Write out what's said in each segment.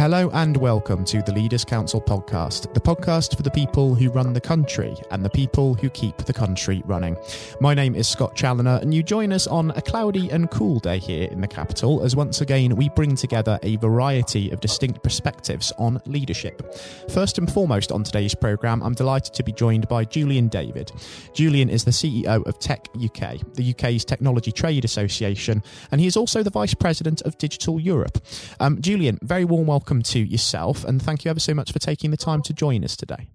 Hello and welcome to the Leaders Council podcast, the podcast for the people who run the country and the people who keep the country running. My name is Scott Challoner, and you join us on a cloudy and cool day here in the capital as once again we bring together a variety of distinct perspectives on leadership. First and foremost on today's programme, I'm delighted to be joined by Julian David. Julian is the CEO of Tech UK, the UK's technology trade association, and he is also the Vice President of Digital Europe. Um, Julian, very warm welcome welcome to yourself, and thank you ever so much for taking the time to join us today.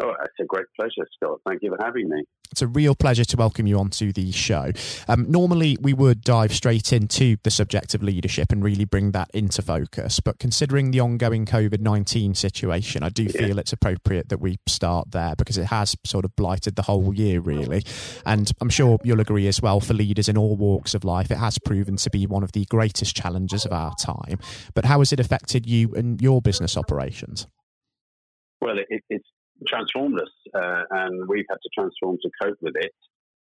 Oh, it's a great pleasure, Scott. Thank you for having me. It's a real pleasure to welcome you onto the show. Um, normally, we would dive straight into the subject of leadership and really bring that into focus. But considering the ongoing COVID 19 situation, I do yeah. feel it's appropriate that we start there because it has sort of blighted the whole year, really. And I'm sure you'll agree as well, for leaders in all walks of life, it has proven to be one of the greatest challenges of our time. But how has it affected you and your business operations? Well, it, it's transformed us, uh, and we've had to transform to cope with it.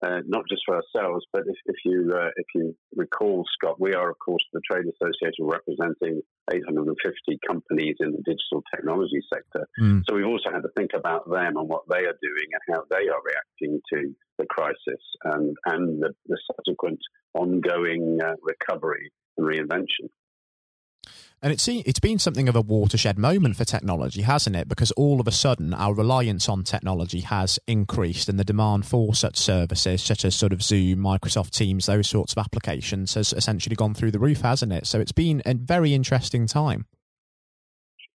Uh, not just for ourselves, but if, if you uh, if you recall, Scott, we are of course the trade association representing 850 companies in the digital technology sector. Mm. So we've also had to think about them and what they are doing and how they are reacting to the crisis and and the, the subsequent ongoing uh, recovery and reinvention. And it's it's been something of a watershed moment for technology, hasn't it? Because all of a sudden our reliance on technology has increased, and the demand for such services, such as sort of Zoom, Microsoft Teams, those sorts of applications, has essentially gone through the roof, hasn't it? So it's been a very interesting time.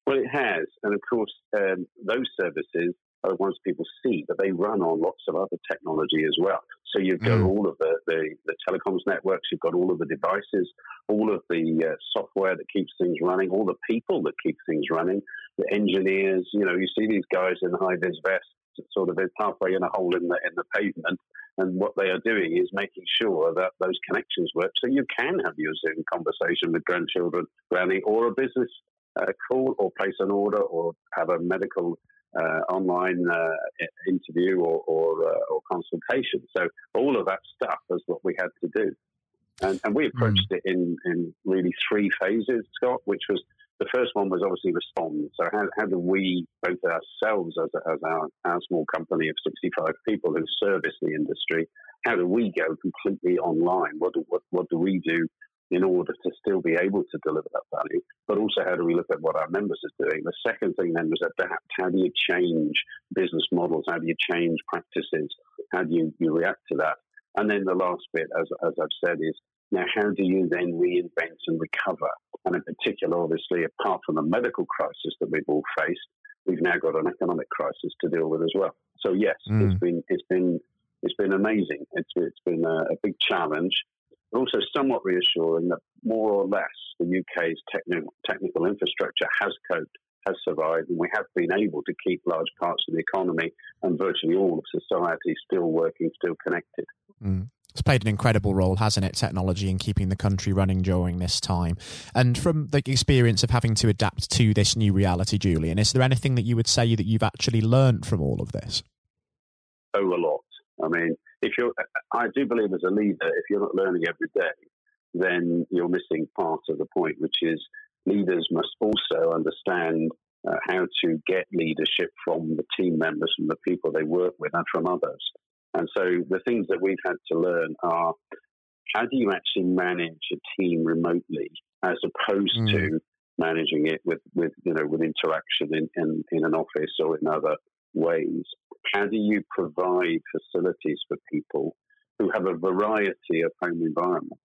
Well, it has, and of course, um, those services are the ones people see, but they run on lots of other technology as well. So you've got mm. all of the, the, the, telecoms networks, you've got all of the devices, all of the uh, software that keeps things running, all the people that keep things running, the engineers. You know, you see these guys in high vis vests, sort of halfway in a hole in the in the pavement, and what they are doing is making sure that those connections work, so you can have your Zoom conversation with grandchildren, granny, or a business uh, call, or place an order, or have a medical online uh, interview or, or, uh, or, consultation. So all of that stuff is what we had to do. And, and we approached mm. it in, in really three phases, Scott, which was the first one was obviously respond. So how, how do we, both ourselves as, as our, our small company of 65 people who service the industry, how do we go completely online? What do, what, what do we do in order to still be able to deliver that value, but also how do we look at what our members are doing? The second thing then was adapt. How do you change business models? How do you change practices? How do you, you react to that? And then the last bit, as, as I've said, is now how do you then reinvent and recover? And in particular, obviously, apart from the medical crisis that we've all faced, we've now got an economic crisis to deal with as well. So yes, mm. it's been it's been it's been amazing. It's it's been a, a big challenge but also somewhat reassuring that more or less the UK's technical, technical infrastructure has coped, has survived, and we have been able to keep large parts of the economy and virtually all of society still working, still connected. Mm. It's played an incredible role, hasn't it, technology in keeping the country running during this time? And from the experience of having to adapt to this new reality, Julian, is there anything that you would say that you've actually learned from all of this? Oh, a lot. I mean, if you're, I do believe as a leader, if you're not learning every day, then you're missing part of the point, which is leaders must also understand uh, how to get leadership from the team members, from the people they work with, and from others. And so the things that we've had to learn are how do you actually manage a team remotely as opposed mm. to managing it with, with you know with interaction in, in, in an office or in other ways. How do you provide facilities for people who have a variety of home environments?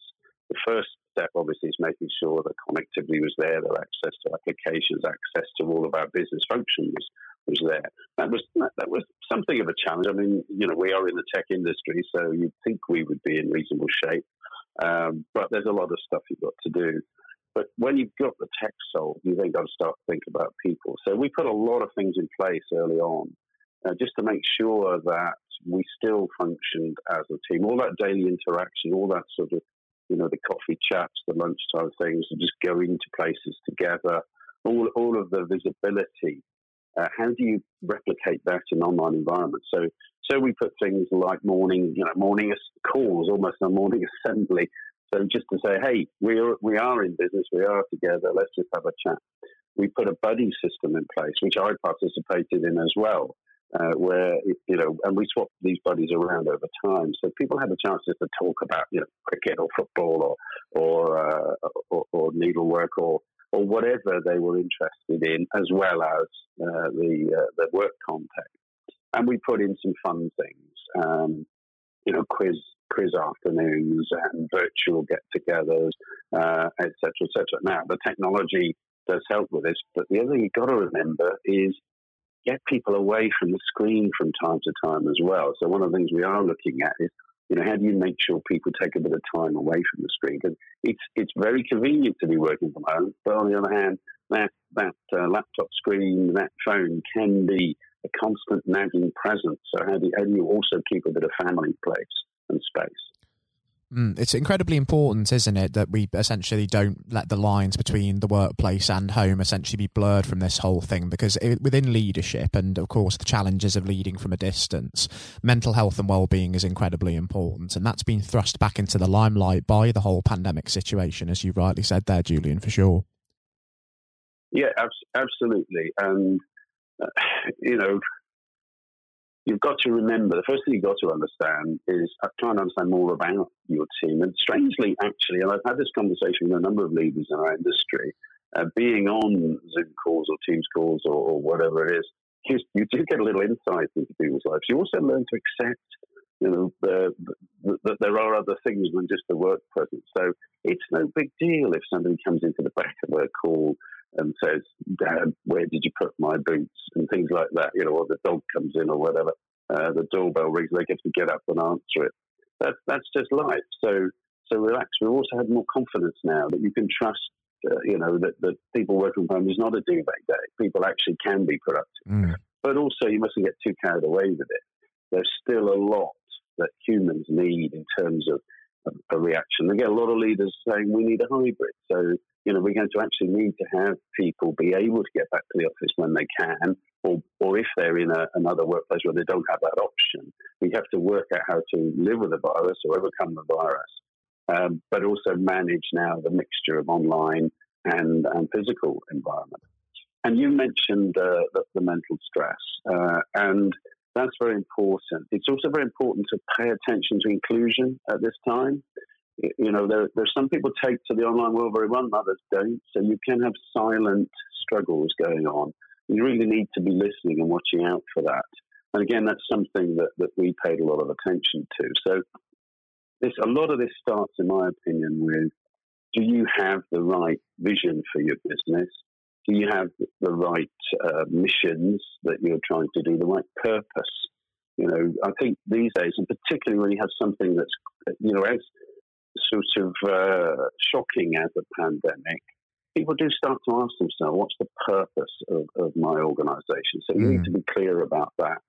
The first step, obviously, is making sure that connectivity was there, that access to applications, access to all of our business functions was there. That was that was something of a challenge. I mean, you know, we are in the tech industry, so you'd think we would be in reasonable shape, um, but there's a lot of stuff you've got to do. But when you've got the tech solved, you then got to start to think about people. So we put a lot of things in place early on uh, just to make sure that we still functioned as a team. All that daily interaction, all that sort of, you know, the coffee chats, the lunchtime things, just going to places together, all, all of the visibility. Uh, how do you replicate that in online environments? So, so we put things like morning, you know, morning calls, almost a morning assembly, so just to say, hey, we are we are in business, we are together. Let's just have a chat. we put a buddy system in place, which I participated in as well, uh, where you know, and we swapped these buddies around over time, so people had a chance just to talk about you know cricket or football or or uh, or, or, needlework or or whatever they were interested in, as well as uh, the uh, the work context. And we put in some fun things, um, you know, quiz quiz afternoons and virtual get-togethers, etc., uh, etc. Et now, the technology does help with this, but the other thing you've got to remember is get people away from the screen from time to time as well. So one of the things we are looking at is, you know, how do you make sure people take a bit of time away from the screen? Because it's it's very convenient to be working from home, but on the other hand, that that uh, laptop screen, that phone can be a constant nagging presence. So how do you, how do you also keep a bit of family place and space? Mm, it's incredibly important, isn't it, that we essentially don't let the lines between the workplace and home essentially be blurred from this whole thing because it, within leadership and, of course, the challenges of leading from a distance, mental health and well-being is incredibly important. And that's been thrust back into the limelight by the whole pandemic situation, as you rightly said there, Julian, for sure. Yeah, absolutely. And, uh, you know, you've got to remember the first thing you've got to understand is try and understand more about your team. And strangely, actually, and I've had this conversation with a number of leaders in our industry, uh, being on Zoom calls or Teams calls or, or whatever it is, you, you, do get a little insight into people's lives. You also learn to accept, you know, that the, the, there are other things than just the work presence. So it's no big deal if somebody comes into the back of a call and says, Dad, where did you put my boots? And things like that, you know, or the dog comes in or whatever. Uh, the doorbell rings, they get to get up and answer it. That, that's just life. So, so relax. We've also had more confidence now that you can trust, uh, you know, that, that people working from home is not a duvet day. People actually can be productive. Mm. But also, you mustn't get too carried away with it. There's still a lot that humans need in terms of a reaction. They get a lot of leaders saying we need a hybrid. So, you know, we're going to actually need to have people be able to get back to the office when they can, or, or if they're in a, another workplace where they don't have that option, we have to work out how to live with the virus or overcome the virus, um, but also manage now the mixture of online and, and physical environment. And you mentioned uh, the, the, mental stress, uh, and that's very important. It's also very important to pay attention to inclusion at this time. You know, there, there's some people take to the online world very well, others don't. So you can have silent struggles going on. You really need to be listening and watching out for that. And again, that's something that, that we paid a lot of attention to. So this, a lot of this starts, in my opinion, with do you have the right vision for your business? do you have the right uh, missions that you're trying to do, the right purpose? You know, I think these days, and particularly when you have something that's, you know, as sort of uh, shocking as a pandemic, people do start to ask themselves, what's the purpose of, of my organization? So you mm. need to be clear about that.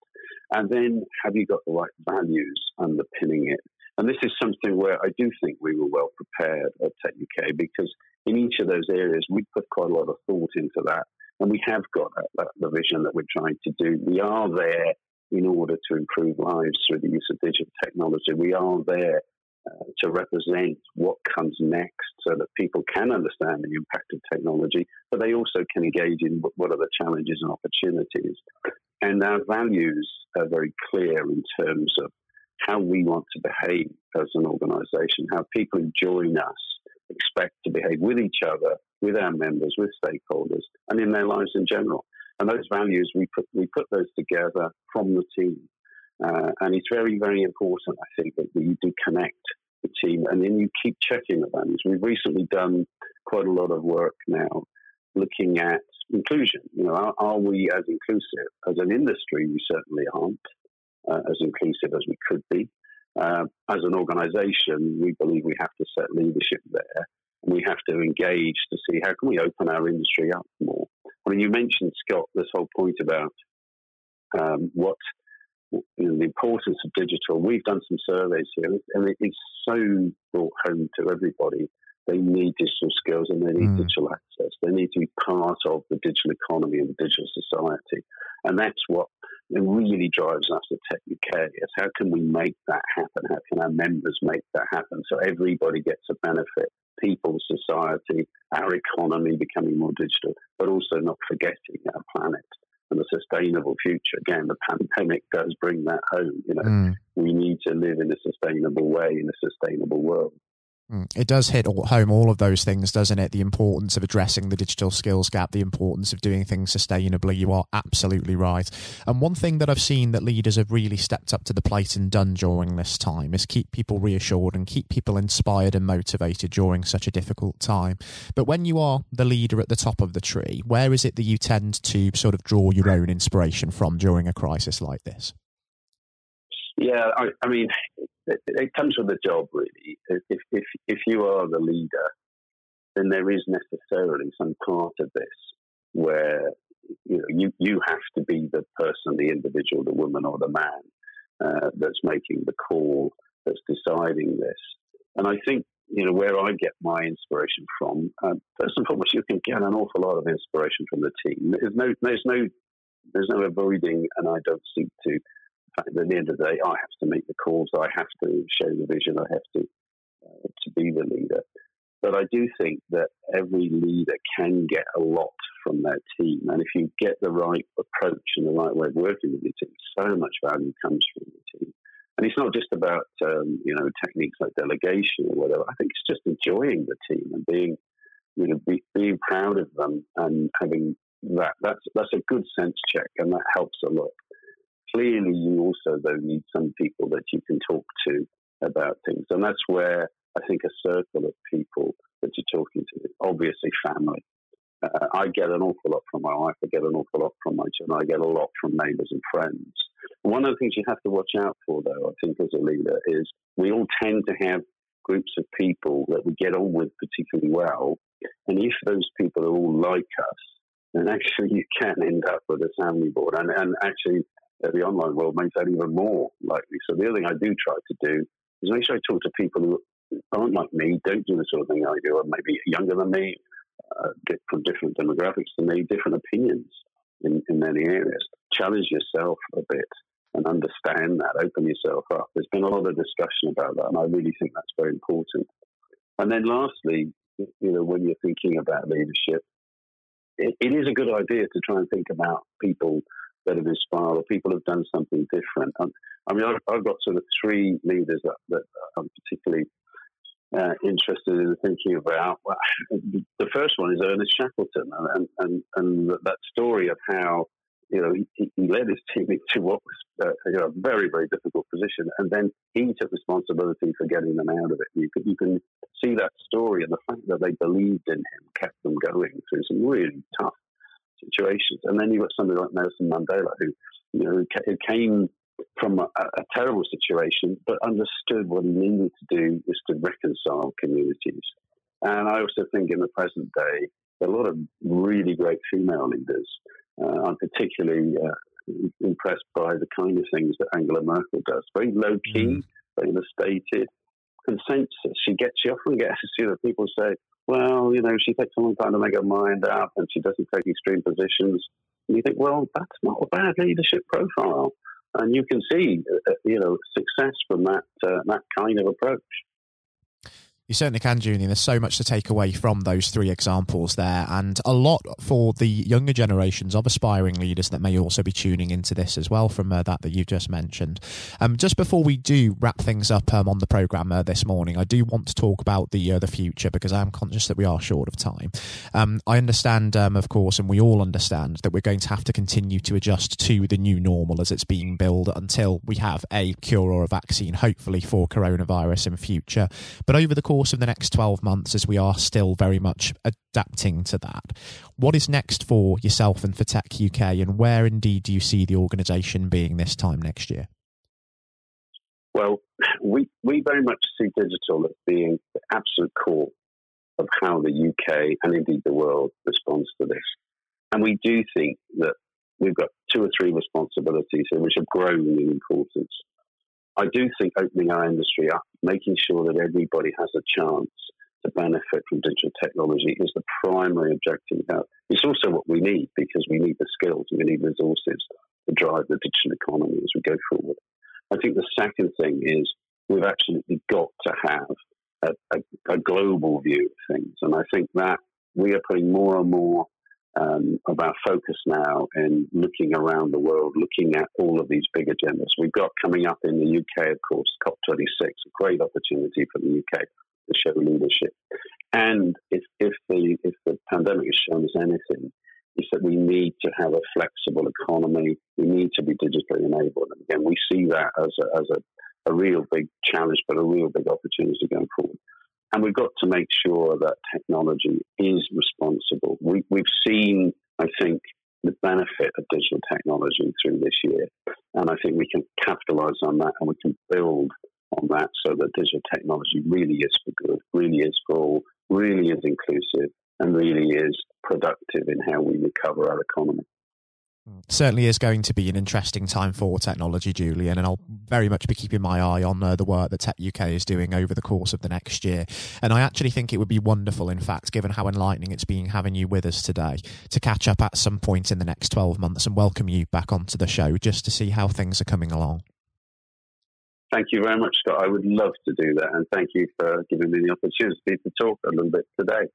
And then have you got the right values underpinning it? And this is something where I do think we were well prepared at Tech UK because in each of those areas we put quite a lot of thought into that. And we have got that, that, the vision that we're trying to do. We are there in order to improve lives through the use of digital technology. We are there uh, to represent what comes next so that people can understand the impact of technology, but they also can engage in what are the challenges and opportunities. And our values are very clear in terms of how we want to behave as an organization, how people who join us expect to behave with each other, with our members, with stakeholders, and in their lives in general. And those values, we put, we put those together from the team. Uh, and it's very, very important, I think, that you do connect the team and then you keep checking the values. We've recently done quite a lot of work now looking at inclusion. You know, are, are we as inclusive? As an industry, we certainly aren't uh, as inclusive as we could be. Uh, as an organisation, we believe we have to set leadership there. And we have to engage to see how can we open our industry up more. I mean, you mentioned Scott this whole point about um, what you know, the importance of digital. We've done some surveys here, and it's so brought home to everybody. They need digital skills and they need mm. digital access. They need to be part of the digital economy and the digital society. And that's what really drives us at Tech UK is how can we make that happen? How can our members make that happen so everybody gets a benefit people, society, our economy becoming more digital, but also not forgetting our planet and a sustainable future. Again, the pandemic does bring that home. You know, mm. we need to live in a sustainable way in a sustainable world. Mm. It does hit home all of those things, doesn't it? The importance of addressing the digital skills gap, the importance of doing things sustainably. You are absolutely right. And one thing that I've seen that leaders have really stepped up to the plate and done during this time is keep people reassured and keep people inspired and motivated during such a difficult time. But when you are the leader at the top of the tree, where is it that you tend to sort of draw your own inspiration from during a crisis like this? Yeah, I, I mean, it, it, comes with the job, really. If, if, if you are the leader, then there is necessarily some part of this where you know you, you have to be the person, the individual, the woman or the man uh, that's making the call, that's deciding this. And I think you know where I get my inspiration from. Uh, first and foremost, you can get an awful lot of inspiration from the team. There's no, there's no, there's no avoiding, and I don't seek to at the end of the day, I have to make the calls. I have to show the vision. I have to uh, to be the leader. But I do think that every leader can get a lot from their team, and if you get the right approach and the right way of working with your team, so much value comes from the team. And it's not just about um, you know techniques like delegation or whatever. I think it's just enjoying the team and being you know be, being proud of them and having that. That's that's a good sense check, and that helps a lot clearly you also though need some people that you can talk to about things, and that's where I think a circle of people that you're talking to, obviously family. Uh, I get an awful lot from my wife. I get an awful lot from my children. I get a lot from neighbours and friends. One of the things you have to watch out for, though, I think, as a leader, is we all tend to have groups of people that we get on with particularly well. And if those people are all like us, then actually you can end up with a family board. And, and actually, the online world makes that even more likely. So the other thing I do try to do is make sure I talk to people who aren't like me, don't do the sort of thing I do, or maybe younger than me, uh, from different demographics than me, different opinions in, in many areas. Challenge yourself a bit and understand that, open yourself up. There's been a lot of discussion about that, and I really think that's very important. And then lastly, you know, when you're thinking about leadership, it, it is a good idea to try and think about people that have inspired or people have done something different. And, I mean, I've, I've, got sort of three leaders that, that I'm particularly uh, interested in thinking about. The first one is Ernest Shackleton, and, and, and that story of how you know he, he led his team into what was uh, you know, a very very difficult position, and then he took responsibility for getting them out of it. You can you can see that story and the fact that they believed in him kept them going through some really tough situations. And then you've got somebody like Nelson Mandela, who you know who came from a, a, terrible situation, but understood what he needed to do is to reconcile communities. And I also think in the present day, a lot of really great female leaders. Uh, I'm particularly uh, impressed by the kind of things that Angela Merkel does. Very low key, mm. very understated, consensus. She gets, she often gets, you know, people say, well, you know, she takes a long time to make her mind up and she doesn't take extreme positions. And you think, well, that's not a bad leadership profile. And you can see, uh, you know, success from that, uh, that kind of approach. You certainly can, Julian. There's so much to take away from those three examples there, and a lot for the younger generations of aspiring leaders that may also be tuning into this as well from uh, that that you've just mentioned. Um, just before we do wrap things up um, on the program uh, this morning, I do want to talk about the uh, the future because I am conscious that we are short of time. Um, I understand, um, of course, and we all understand that we're going to have to continue to adjust to the new normal as it's being built until we have a cure or a vaccine, hopefully for coronavirus in future. But over the course course of the next 12 months, as we are still very much adapting to that, what is next for yourself and for Tech UK, and where indeed do you see the organisation being this time next year? Well, we, we very much see digital as being the absolute core of how the UK and indeed the world responds to this. And we do think that we've got two or three responsibilities which have grown in importance. I do think opening our industry up, making sure that everybody has a chance to benefit from digital technology is the primary objective. Now, it's also what we need because we need the skills, and we need resources to drive the digital economy as we go forward. I think the second thing is we've absolutely got to have a, a, a global view of things. And I think that we are putting more and more um, of our focus now and looking around the world, looking at all of these big agendas. We've got coming up in the UK, of course, COP26, a great opportunity for the UK to show leadership. And if, if the if the pandemic has shown us anything, is that we need to have a flexible economy. We need to be digitally enabled. And again, we see that as a, as a, a real big challenge, but a real big opportunity going forward. And we've got to make sure that technology is responsible. We, we've seen, I think, the benefit of digital technology through this year. And I think we can capitalize on that and we can build on that so that digital technology really is for good, really is for all, really is inclusive, and really is productive in how we recover our economy. Certainly is going to be an interesting time for technology, Julian, and I'll very much be keeping my eye on uh, the work that Tech UK is doing over the course of the next year. And I actually think it would be wonderful, in fact, given how enlightening it's been having you with us today, to catch up at some point in the next 12 months and welcome you back onto the show just to see how things are coming along. Thank you very much, Scott. I would love to do that, and thank you for giving me the opportunity to talk a little bit today.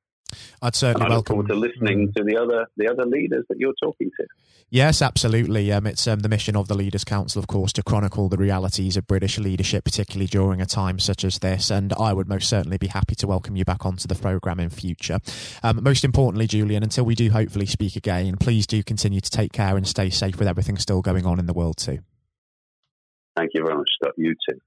I'd certainly I look welcome forward to listening mm. to the other the other leaders that you're talking to. Yes, absolutely. Um, it's um, the mission of the Leaders Council, of course, to chronicle the realities of British leadership, particularly during a time such as this. And I would most certainly be happy to welcome you back onto the programme in future. Um, most importantly, Julian, until we do hopefully speak again, please do continue to take care and stay safe with everything still going on in the world too. Thank you very much, Scott. You too.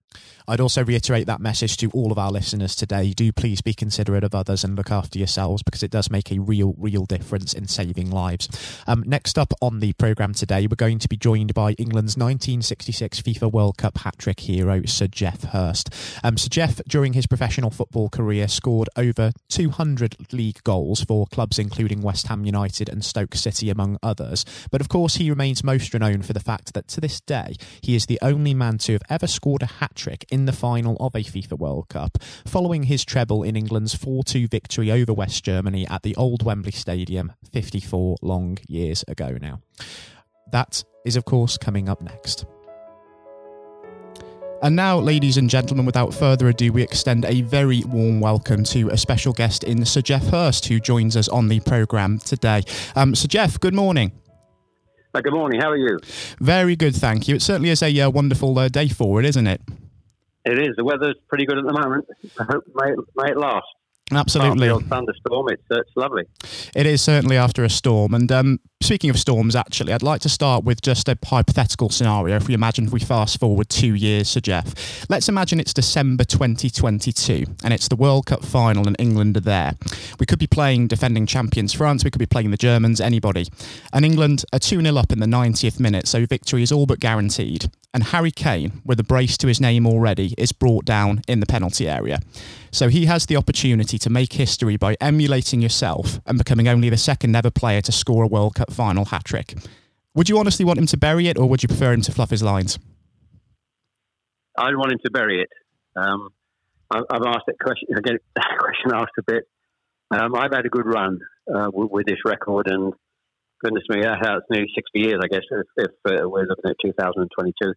I'd also reiterate that message to all of our listeners today. Do please be considerate of others and look after yourselves because it does make a real, real difference in saving lives. Um, next up on the programme today, we're going to be joined by England's 1966 FIFA World Cup hat trick hero, Sir Geoff Hurst. Um, Sir Geoff, during his professional football career, scored over 200 league goals for clubs including West Ham United and Stoke City, among others. But of course, he remains most renowned for the fact that to this day, he is the only man to have ever scored a hat trick in the final of a FIFA World Cup, following his treble in England's 4 2 victory over West Germany at the old Wembley Stadium 54 long years ago now. That is, of course, coming up next. And now, ladies and gentlemen, without further ado, we extend a very warm welcome to a special guest in Sir Geoff Hurst, who joins us on the programme today. Um, Sir Geoff, good morning. Uh, good morning. How are you? Very good, thank you. It certainly is a uh, wonderful uh, day for it, isn't it? It is. The weather's pretty good at the moment. I hope may it, may it last. Absolutely. Thunderstorm, it's, uh, it's lovely. It is certainly after a storm. And um, speaking of storms, actually, I'd like to start with just a hypothetical scenario. If we imagine if we fast forward two years, Sir Geoff, let's imagine it's December 2022 and it's the World Cup final and England are there. We could be playing defending champions France, we could be playing the Germans, anybody. And England are 2 0 up in the 90th minute, so victory is all but guaranteed and Harry Kane, with a brace to his name already, is brought down in the penalty area. So he has the opportunity to make history by emulating yourself and becoming only the second ever player to score a World Cup final hat trick. Would you honestly want him to bury it, or would you prefer him to fluff his lines? I'd want him to bury it. Um, I've asked that question again. question asked a bit. Um, I've had a good run uh, with, with, this record, and goodness me, that's nearly 60 years, I guess, if, if uh, we're looking at 2022.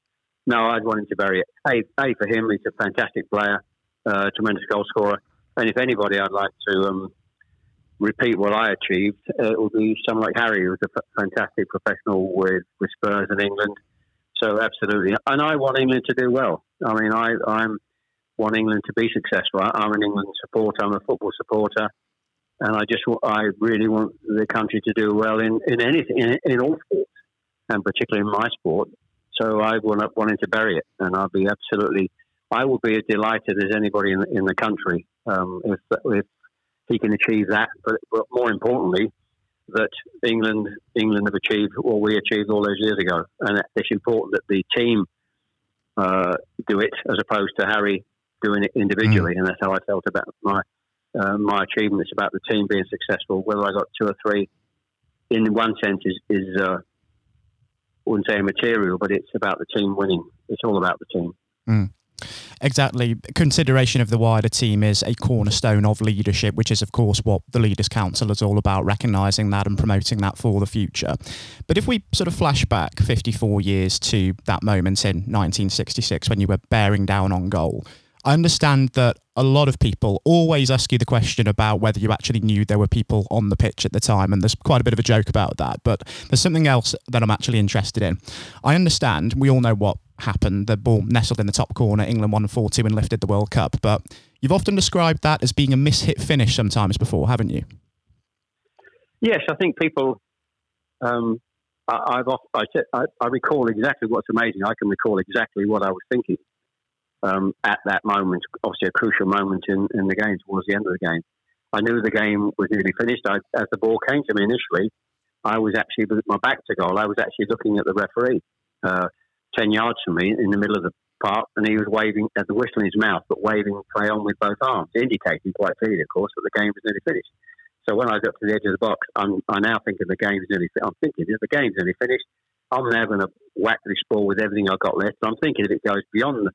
No, I'd want him to bury it. A, a for him, he's a fantastic player, uh, tremendous goal scorer. And if anybody I'd like to um, repeat what I achieved, uh, it would be someone like Harry, who was a f- fantastic professional with, with Spurs and England. So absolutely, and I want England to do well. I mean, I I'm want England to be successful. I, I'm an England supporter. I'm a football supporter and I just I really want the country to do well in in anything in, in all sports, and particularly in my sport. So I not wanting to bury it, and I'll be absolutely. I will be as delighted as anybody in, in the country um, if if he can achieve that. But, but more importantly, that England England have achieved what we achieved all those years ago, and it's important that the team uh, do it as opposed to Harry doing it individually, mm. and that's how I felt about my uh, my achievements about the team being successful. Whether I got two or three, in one sense, is, is uh, I wouldn't say immaterial, but it's about the team winning. It's all about the team. Mm. Exactly. Consideration of the wider team is a cornerstone of leadership, which is, of course, what the Leaders Council is all about, recognising that and promoting that for the future. But if we sort of flash back 54 years to that moment in 1966 when you were bearing down on goal, I understand that a lot of people always ask you the question about whether you actually knew there were people on the pitch at the time, and there's quite a bit of a joke about that. But there's something else that I'm actually interested in. I understand we all know what happened. The ball nestled in the top corner. England won 4 2 and lifted the World Cup. But you've often described that as being a mishit finish sometimes before, haven't you? Yes, I think people. Um, I, I, I, I recall exactly what's amazing. I can recall exactly what I was thinking um, at that moment, obviously a crucial moment in, in the game towards the end of the game. I knew the game was nearly finished. I, as the ball came to me initially, I was actually with my back to goal. I was actually looking at the referee, uh, ten yards from me, in the middle of the park, and he was waving at the whistle in his mouth, but waving play on with both arms, indicating quite clearly, of course, that the game was nearly finished. So when I got to the edge of the box, I'm I now thinking the game's nearly. I'm thinking if the game's nearly finished, I'm now going to whack this ball with everything I've got left. I'm thinking if it goes beyond the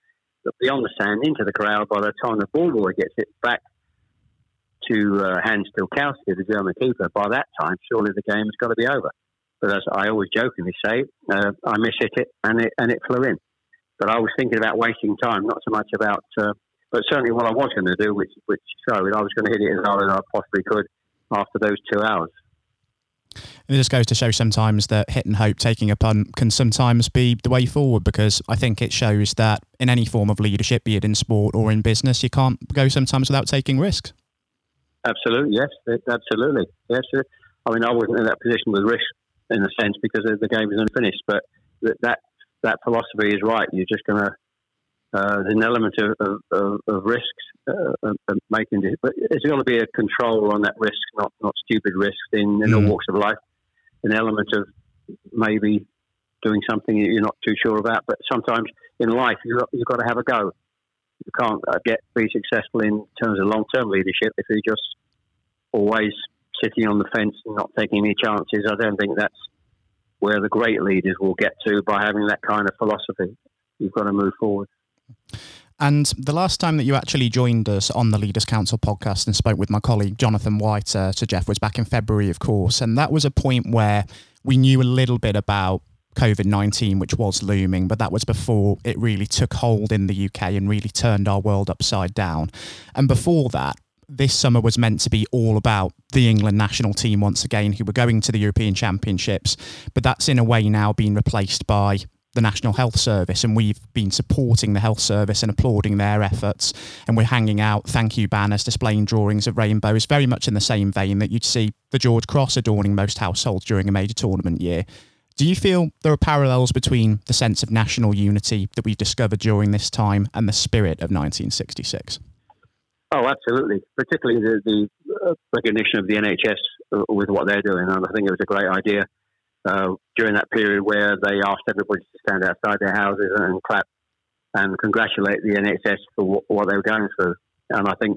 beyond the sand into the crowd by the time the ball boy gets it back to uh, Hans Tilkowski, the German keeper. By that time, surely the game has got to be over. But as I always jokingly say, uh, I mishit it and it and it flew in. But I was thinking about wasting time, not so much about. Uh, but certainly, what I was going to do, which which showed, I was going to hit it as hard as I possibly could after those two hours. And it just goes to show sometimes that hit and hope, taking a punt, can sometimes be the way forward because I think it shows that in any form of leadership, be it in sport or in business, you can't go sometimes without taking risks. Absolutely, yes, absolutely, yes. I mean, I wasn't in that position with risk in a sense because the game is unfinished, but that that philosophy is right. You're just going to uh, there's an element of, of, of risks uh, of making it, but there's got to be a control on that risk, not not stupid risks in, in mm. all walks of life. An element of maybe doing something you're not too sure about, but sometimes in life you've got, you've got to have a go. You can't uh, get be successful in terms of long term leadership if you're just always sitting on the fence and not taking any chances. I don't think that's where the great leaders will get to by having that kind of philosophy. You've got to move forward. And the last time that you actually joined us on the Leaders Council podcast and spoke with my colleague Jonathan White, uh, Sir Geoff, was back in February, of course. And that was a point where we knew a little bit about COVID 19, which was looming, but that was before it really took hold in the UK and really turned our world upside down. And before that, this summer was meant to be all about the England national team once again, who were going to the European Championships. But that's in a way now been replaced by the National Health Service, and we've been supporting the health service and applauding their efforts. And we're hanging out thank you banners, displaying drawings of rainbows, very much in the same vein that you'd see the George Cross adorning most households during a major tournament year. Do you feel there are parallels between the sense of national unity that we've discovered during this time and the spirit of 1966? Oh, absolutely. Particularly the, the uh, recognition of the NHS uh, with what they're doing, and I think it was a great idea uh, during that period where they asked everybody to stand outside their houses and clap and congratulate the NHS for what, what they were going through. And I think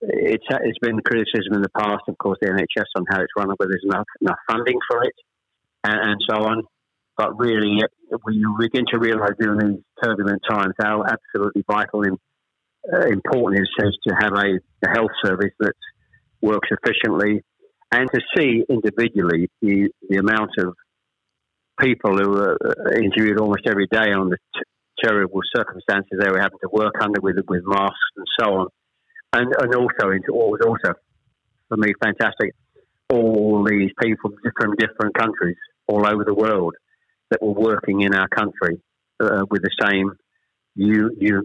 it's it's been criticism in the past, of course, the NHS on how it's run, whether there's enough enough funding for it, and, and so on. But really, when you begin to realise during these turbulent times how absolutely vital and important it is to have a, a health service that works efficiently, and to see individually the, the amount of people who were uh, interviewed almost every day on the t- terrible circumstances they were having to work under with with masks and so on, and and also into what was also for me fantastic, all these people from different countries all over the world that were working in our country uh, with the same u- u-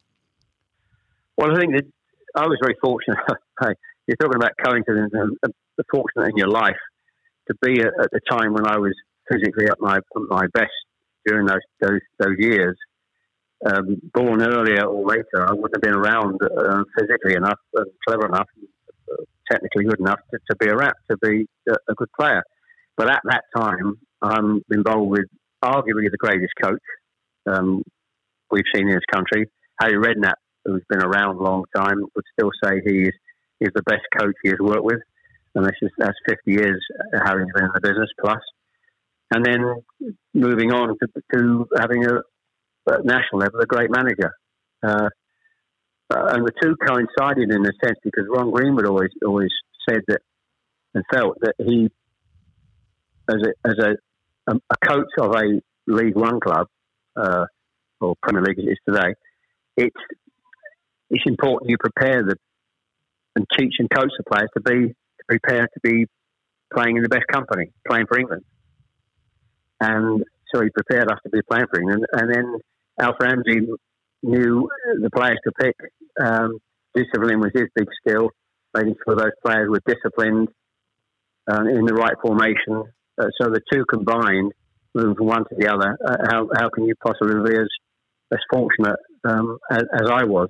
Well, I think that I was very fortunate. You're talking about coincidence and fortunate in your life to be at, the time when I was physically at my at my best during those those, those years. Um, born earlier or later, I wouldn't have been around uh, physically enough and clever enough, uh, technically good enough to, to be a rap, to be a, a, good player. But at that time, I'm involved with arguably the greatest coach um, we've seen in this country, Harry Redknapp, who's been around a long time, would still say he is, is the best coach he has worked with. And this is, that's 50 years having been in the business plus. And then moving on to, to having a, at national level, a great manager. Uh, uh, and the two coincided in a sense because Ron Greenwood always always said that and felt that he, as a as a, a coach of a League One club uh, or Premier League as it is today, it's it's important you prepare the and teach and coach the players to be to prepare to be playing in the best company, playing for England. And so he prepared us to be playing for England. And then Alf Ramsey knew the players to pick. Um, discipline was his big skill, making sure those players were disciplined uh, in the right formation. Uh, so the two combined, moving from one to the other, uh, how, how can you possibly be as, as fortunate um, as, as I was?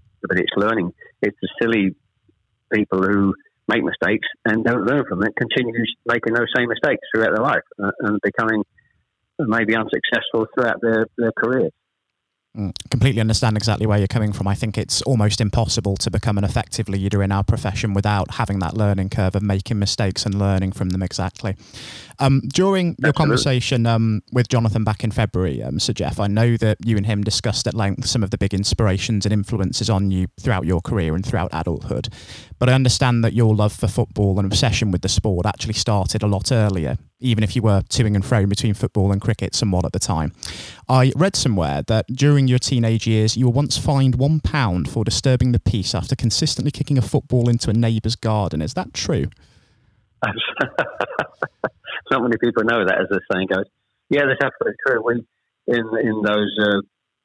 but it's learning. It's the silly people who make mistakes and don't learn from it, continues making those same mistakes throughout their life uh, and becoming maybe unsuccessful throughout their, their careers. Completely understand exactly where you're coming from. I think it's almost impossible to become an effective leader in our profession without having that learning curve of making mistakes and learning from them exactly. Um, during Absolutely. your conversation um, with Jonathan back in February, um, Sir Geoff, I know that you and him discussed at length some of the big inspirations and influences on you throughout your career and throughout adulthood. But I understand that your love for football and obsession with the sport actually started a lot earlier even if you were toing and froing between football and cricket somewhat at the time. I read somewhere that during your teenage years, you were once fined one pound for disturbing the peace after consistently kicking a football into a neighbour's garden. Is that true? Not many people know that, as the saying goes. Yeah, that's absolutely true. We in in those uh,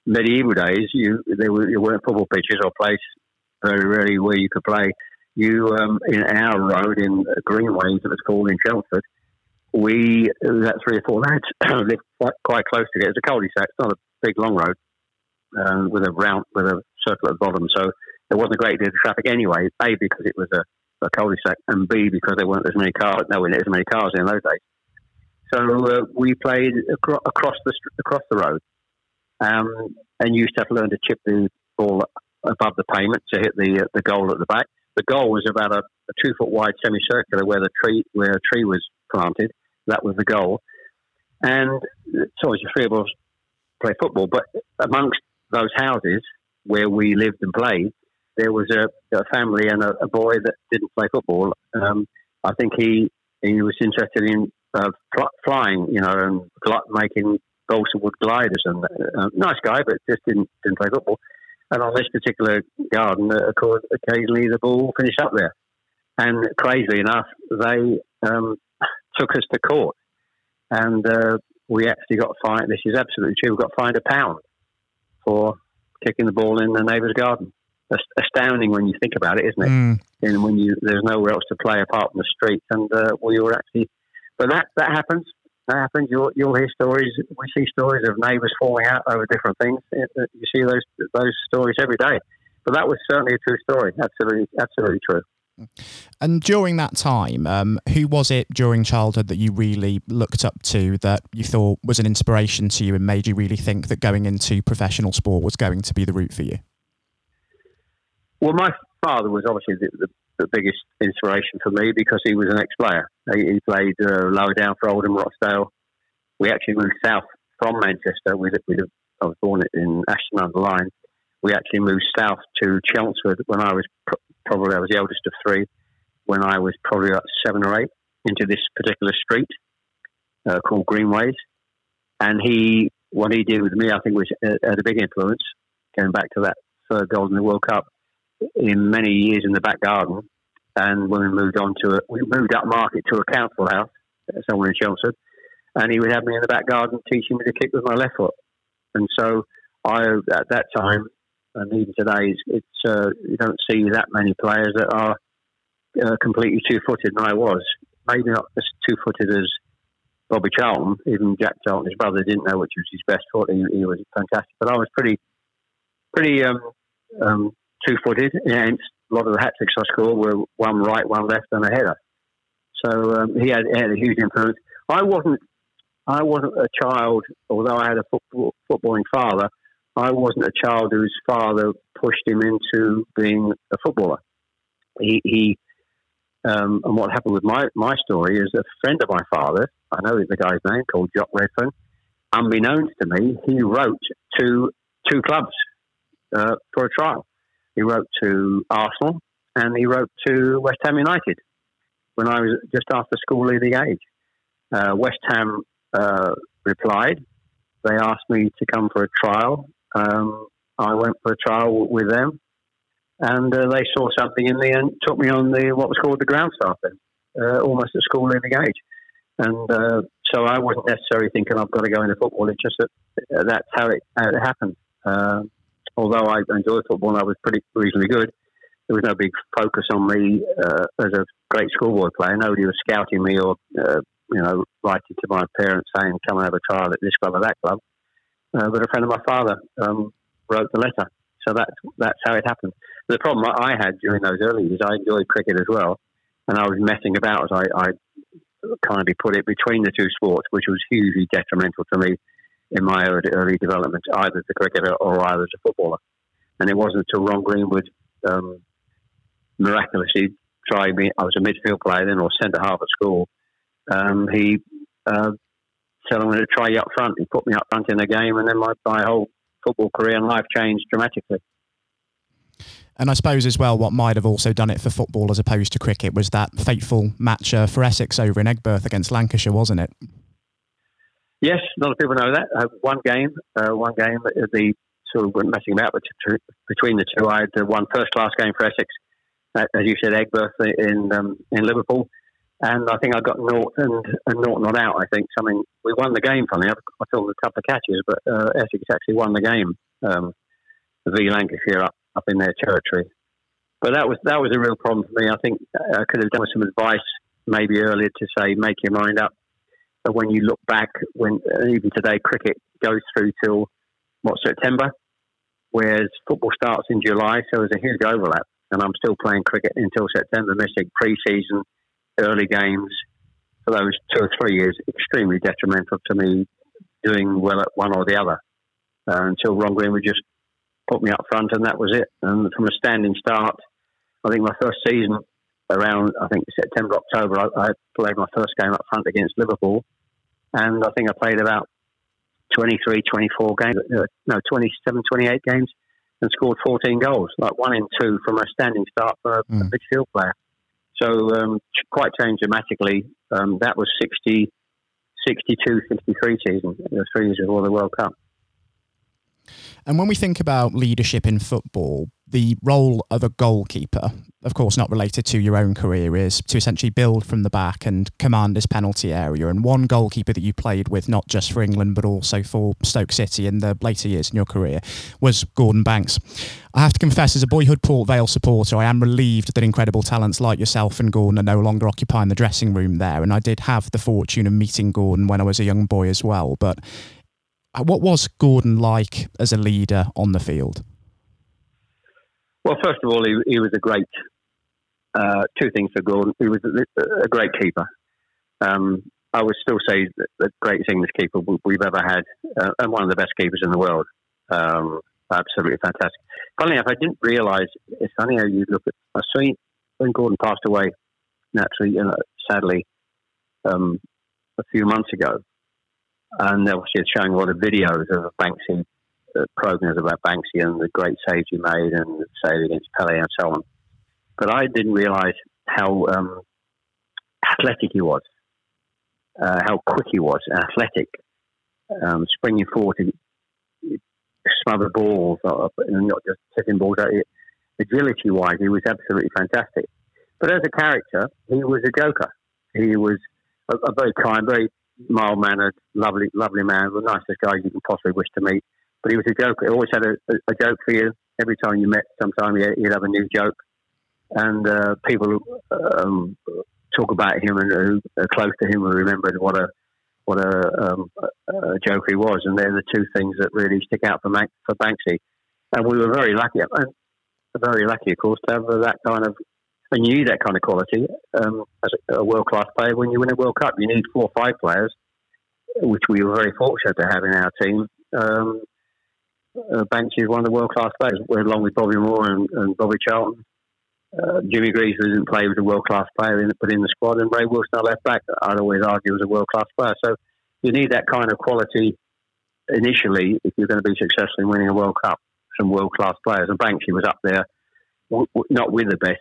medieval days, you there were you weren't football pitches or place very rarely where you could play. You um, in our road in Greenways, it was called in Chelmsford. We that three or four lads lived quite, quite close to it. It's a cul-de-sac. It's not a big long road um, with a round with a circle at the bottom. So there wasn't a great deal of traffic anyway. A because it was a, a cul-de-sac, and B because there weren't as many cars. No, there as many cars in those days. So uh, we played acro- across the across the road, um, and used to have to learn to chip the ball above the pavement to hit the uh, the goal at the back. The goal was about a, a two foot wide semicircular where the tree where a tree was planted. That was the goal, and so as three of us play football. But amongst those houses where we lived and played, there was a, a family and a, a, boy that didn't play football. Um, I think he he was interested in uh, flying, you know, and making balsa wood gliders. And uh, nice guy, but just didn't didn't play football. And on this particular garden, uh, occasionally the ball finished up there. And crazily enough, they um, took us to court, and uh, we actually got fined. This is absolutely true. We got fined a pound for kicking the ball in the neighbour's garden. That's astounding when you think about it, isn't it? Mm. And when you there's nowhere else to play apart from the street, and uh, we were actually but that that happens. That happens. You'll you'll hear stories. We see stories of neighbours falling out over different things. You see those those stories every day. But that was certainly a true story. Absolutely, absolutely true. And during that time, um, who was it during childhood that you really looked up to that you thought was an inspiration to you and made you really think that going into professional sport was going to be the route for you? Well, my father was obviously the, the, the biggest inspiration for me because he was an ex-player. He, he played uh, lower down for Oldham Rochdale. We actually moved south from Manchester. We, we, I was born in Ashton under Lyne. We actually moved south to Chelmsford when I was probably I was the eldest of three. When I was probably about seven or eight, into this particular street uh, called Greenways, and he what he did with me, I think, was uh, had a big influence. Going back to that third goal in the World Cup, in many years in the back garden. And when we moved on to it, we moved up market to a council house somewhere in Chelmsford, and he would have me in the back garden teaching me to kick with my left foot. And so I, at that time, and even today, it's uh, you don't see that many players that are uh, completely two-footed, and I was maybe not as two-footed as Bobby Charlton. Even Jack Charlton, his brother, didn't know which was his best foot. He, he was fantastic, but I was pretty, pretty um, um, two footed, and a lot of the hat tricks I scored were one right, one left, and a header. So um, he, had, he, had, a huge influence. I wasn't, I wasn't a child, although I had a football, footballing father. I wasn't a child whose father pushed him into being a footballer. He, he um, and what happened with my, my story is a friend of my father, I know the guy's name, called Jock Redfern, unbeknownst to me, he wrote to two clubs uh, for a trial. He wrote to Arsenal and he wrote to West Ham United when I was just after school leaving age. Uh, West Ham uh, replied. They asked me to come for a trial. Um, I went for a trial with them, and uh, they saw something in me and took me on the what was called the ground staff then, uh, almost at school leaving age. And uh, so I wasn't necessarily thinking I've got to go into football. It's just that uh, that's how it, how it happened although I enjoyed football and I was pretty reasonably good, there was no big focus on me uh, as a great schoolboy player. Nobody was scouting me or, uh, you know, writing to my parents saying, come and have a trial at this club or that club. Uh, but a friend of my father um, wrote the letter. So that's, that's how it happened. The problem I had during those early years, I enjoyed cricket as well. And I was messing about, as I, I kindly put it, between the two sports, which was hugely detrimental to me in my early, development, either as a cricketer or either as a footballer. And it wasn't until Ron Greenwood um, miraculously tried me. I was a midfield player then, or centre half at school. Um, he uh, said, "I'm to try you up front." He put me up front in the game, and then my, my whole football career and life changed dramatically. And I suppose as well, what might have also done it for football as opposed to cricket was that fateful match uh, for Essex over in Aigburth against Lancashire, wasn't it? Yes, a lot of people know that. Uh, one game, uh, one game, the sort of went messing about between the two. I had uh, one first class game for Essex, uh, as you said, Aigburth in um, in Liverpool, and I think I got Norton and, and Norton not out. I think something we won the game. Funny, I, I a couple of catches, but uh, Essex actually won the game. Um, v Lancashire up up in their territory. But that was that was a real problem for me. I think I could have done some advice maybe earlier to say make your mind up. But when you look back, when uh, even today cricket goes through till what September, whereas football starts in July, so there's a huge overlap. And I'm still playing cricket until September, missing pre-season, early games for those two or three years. Extremely detrimental to me doing well at one or the other. Uh, until Ron Greenwood just put me up front, and that was it. And from a standing start, I think my first season around, I think September, October, I, I played my first game up front against Liverpool, and I think I played about 23, 24 games, uh, no, 27, 28 games, and scored 14 goals, like one in two from a standing start for a, mm. midfield player. So um, quite changed dramatically. Um, that was 60, 62, 63 season, the three years before the World Cup. And when we think about leadership in football, the role of a goalkeeper, of course, not related to your own career, is to essentially build from the back and command this penalty area. And one goalkeeper that you played with, not just for England, but also for Stoke City in the later years in your career, was Gordon Banks. I have to confess, as a boyhood Port Vale supporter, I am relieved that incredible talents like yourself and Gordon are no longer occupying the dressing room there. And I did have the fortune of meeting Gordon when I was a young boy as well. But what was Gordon like as a leader on the field? Well, first of all, he, he was a great. Uh, two things for Gordon. He was a, a great keeper. Um, I would still say the greatest English keeper we've ever had, uh, and one of the best keepers in the world. Um, absolutely fantastic. Funny enough, I didn't realise. It's funny how you look at. I seen when Gordon passed away, naturally, you know, sadly, um, a few months ago and obviously showing a lot of videos of Banksy uh, programs about Banksy and the great saves he made and the save against Pele and so on. But I didn't realise how um, athletic he was, uh, how quick he was, athletic, um, springing forward to smother balls and not just hitting balls out. Agility wise, he was absolutely fantastic. But as a character, he was a joker. He was a, a very kind, very mild mannered, lovely, lovely man, the nicest guy you can possibly wish to meet. But he was a joker. He always had a, a, joke for you. Every time you met, sometime he'd have a new joke. And uh, people um, talk about him and who are close to him and remember what a what a, um, a joke he was. And they're the two things that really stick out for, for Banksy. And we were very lucky, very lucky, of course, to have that kind of and you need that kind of quality um, as a, world class player when you win a World Cup. You need four or five players, which we were very fortunate to have in our team. Um, uh, Banksy is one of the world class players, along with Bobby Moore and, and Bobby Charlton. Uh, Jimmy Greaves didn't play was a world class player in, put in the squad, and Ray Wilson, our left back, I'd always argue was a world class player. So you need that kind of quality initially if you're going to be successful in winning a World Cup. Some world class players, and Banksy was up there, w- w- not with the best,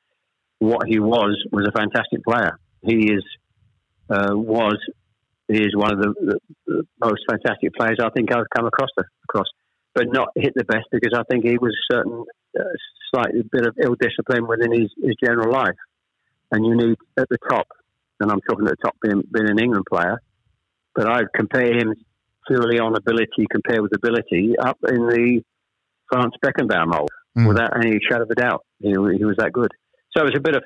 What he was was a fantastic player. He is uh, was he is one of the, the, most fantastic players I think I've come across the, across, but not hit the best because I think he was a certain uh, slightly bit of ill discipline within his, his general life, and you need at the top and I'm talking at the top being, being an England player, but I'd compare him purely on ability compared with ability up in the Franz Beckenbauer mold mm. without any shadow of a doubt. He, he was that good. So it was a bit of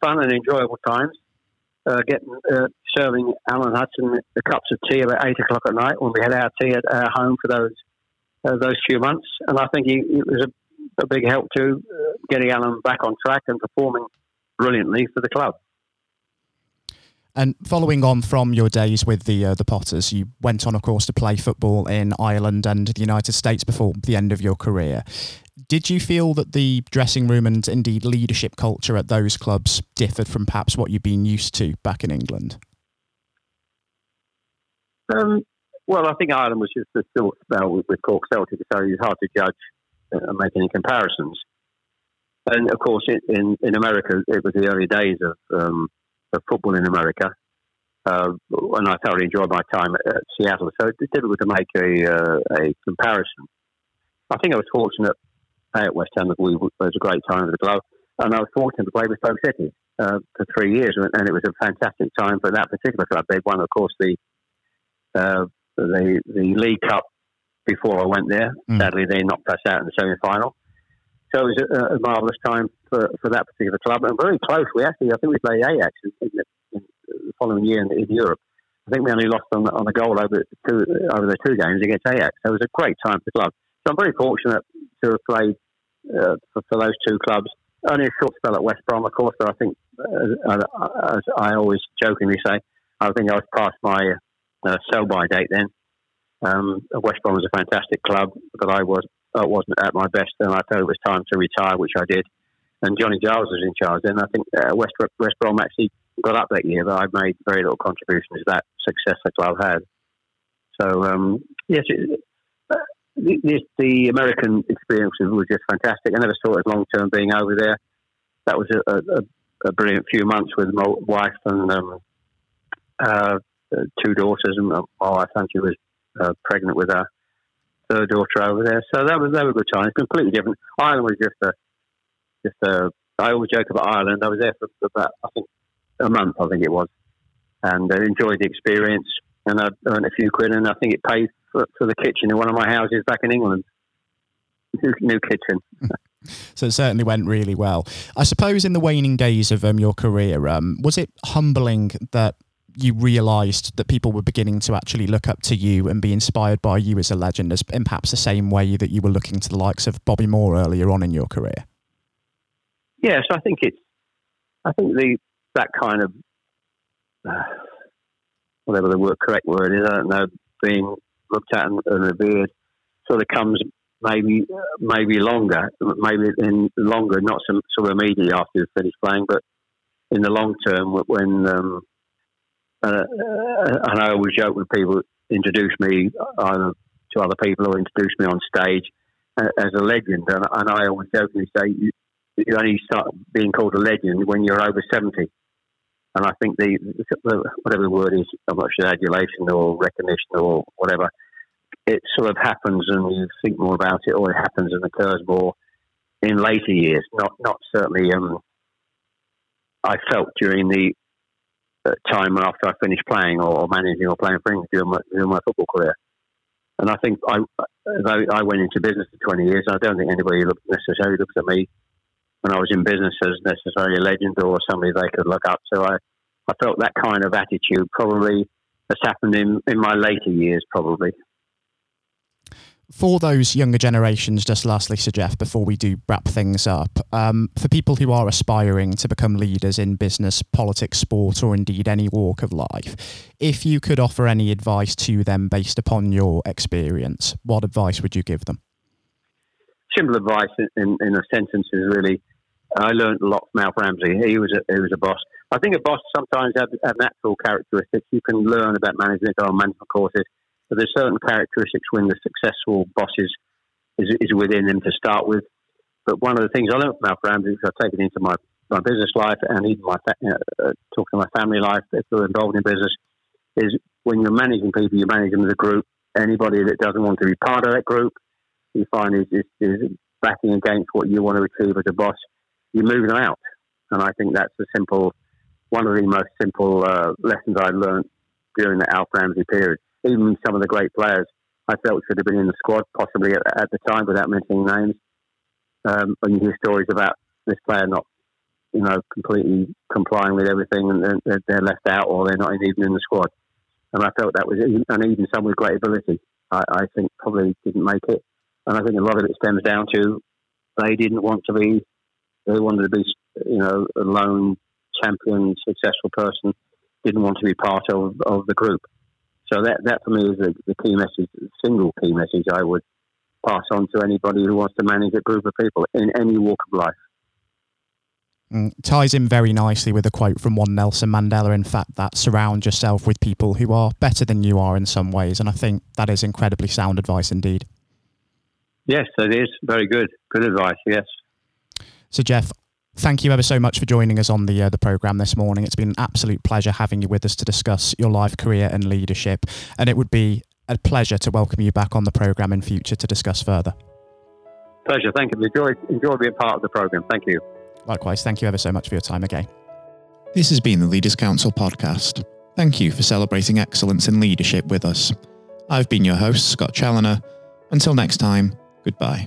fun and enjoyable times. Uh, getting uh, serving Alan Hudson the cups of tea about eight o'clock at night when we had our tea at our home for those uh, those few months, and I think he, it was a, a big help to uh, getting Alan back on track and performing brilliantly for the club. And following on from your days with the uh, the Potters, you went on, of course, to play football in Ireland and the United States before the end of your career. Did you feel that the dressing room and indeed leadership culture at those clubs differed from perhaps what you'd been used to back in England? Um, well, I think Ireland was just a still spell with, with Cork Celtic, so it's hard to judge uh, and make any comparisons. And of course, in, in America, it was the early days of um, of football in America. Uh, and I thoroughly enjoyed my time at, at Seattle. So it's difficult to make a, uh, a comparison. I think I was fortunate at West Ham. We, was a great time with the club. And I was fortunate to play with Stoke City uh, for three years. And it was a fantastic time for that particular club. They won, of course, the, uh, the, the League Cup before I went there. Mm. Sadly, they knocked us out in the semi final. So it was a, a marvellous time for, for that particular club. And very close. We actually, I think we played Ajax in, the, following year in, in, Europe. I think we only lost on, on a goal over two, over the two games against Ajax. So it was a great time for the club. So I'm very fortunate to have played uh, for, for, those two clubs. Only a short spell at West Brom, of course, but I think, uh, as I always jokingly say, I think I was past my uh, sell by date then. Um, West Brom was a fantastic club, but I was I wasn't at my best, and I felt it was time to retire, which I did. And Johnny Giles was in charge then. I think uh, West West Brom actually got up that year, but I made very little contribution to that success the club had. So um, yes, it, uh, the, the, American experience was just fantastic. I never saw it long term being over there. That was a, a, a, brilliant few months with my wife and um, uh, two daughters, and my wife, and she was uh, pregnant with her third daughter over there. So that was was a good time. It's completely different. Ireland was just a just a. I always joke about Ireland. I was there for about I think a month. I think it was, and I enjoyed the experience. And I earned a few quid, and I think it paid for, for the kitchen in one of my houses back in England. New, new kitchen. so it certainly went really well. I suppose in the waning days of um, your career, um, was it humbling that you realised that people were beginning to actually look up to you and be inspired by you as a legend, as in perhaps the same way that you were looking to the likes of Bobby Moore earlier on in your career? Yes, I think it's. I think the that kind of uh, whatever the word, correct word is, I don't know, being looked at and, and revered, sort of comes maybe maybe longer, maybe in longer, not of immediately after you finish playing, but in the long term when um, uh, and I always joke when people introduce me either to other people or introduce me on stage uh, as a legend. And, and I always jokingly say you only start being called a legend when you're over 70. And I think the, whatever the word is, I'm not sure adulation or recognition or whatever, it sort of happens and you think more about it, or it happens and occurs more in later years. Not not certainly. Um, I felt during the time after I finished playing or managing or playing for during my, during my football career. And I think I, I went into business for 20 years, I don't think anybody necessarily looks at me when I was in business as necessarily a legend or somebody they could look up to. I, I felt that kind of attitude probably has happened in, in my later years, probably for those younger generations, just lastly, Sir Geoff, before we do wrap things up, um, for people who are aspiring to become leaders in business, politics, sport, or indeed any walk of life, if you could offer any advice to them based upon your experience, what advice would you give them? Simple advice in, in a sentence is really I learned a lot from Alf Ramsey. He was a, he was a boss. I think a boss sometimes have, have natural characteristics. You can learn about management on management courses but there's certain characteristics when the successful bosses is, is within them to start with. But one of the things I learned from Alf Ramsey, which I've taken into my, my business life and even my uh, talking to my family life if they're involved in business, is when you're managing people, you manage them as a group. Anybody that doesn't want to be part of that group, you find is, is, is backing against what you want to achieve as a boss, you move them out. And I think that's the simple, one of the most simple uh, lessons I learned during the Alf Ramsey period even some of the great players I felt should have been in the squad, possibly at, at the time, without mentioning names. Um, when you hear stories about this player not, you know, completely complying with everything, and they're, they're left out, or they're not even in the squad. And I felt that was, and even some with great ability, I, I think probably didn't make it. And I think a lot of it stems down to they didn't want to be, they wanted to be, you know, a lone champion, successful person, didn't want to be part of, of the group. So that, that for me is the, the key message, the single key message I would pass on to anybody who wants to manage a group of people in any walk of life. Mm, ties in very nicely with a quote from one Nelson Mandela. In fact, that surround yourself with people who are better than you are in some ways, and I think that is incredibly sound advice indeed. Yes, it is very good. Good advice. Yes. So, Geoff, Thank you ever so much for joining us on the uh, the program this morning. It's been an absolute pleasure having you with us to discuss your life, career, and leadership. And it would be a pleasure to welcome you back on the program in future to discuss further. Pleasure. Thank you. Enjoy enjoy being part of the program. Thank you. Likewise. Thank you ever so much for your time again. This has been the Leaders Council podcast. Thank you for celebrating excellence in leadership with us. I've been your host, Scott Challoner. Until next time, goodbye.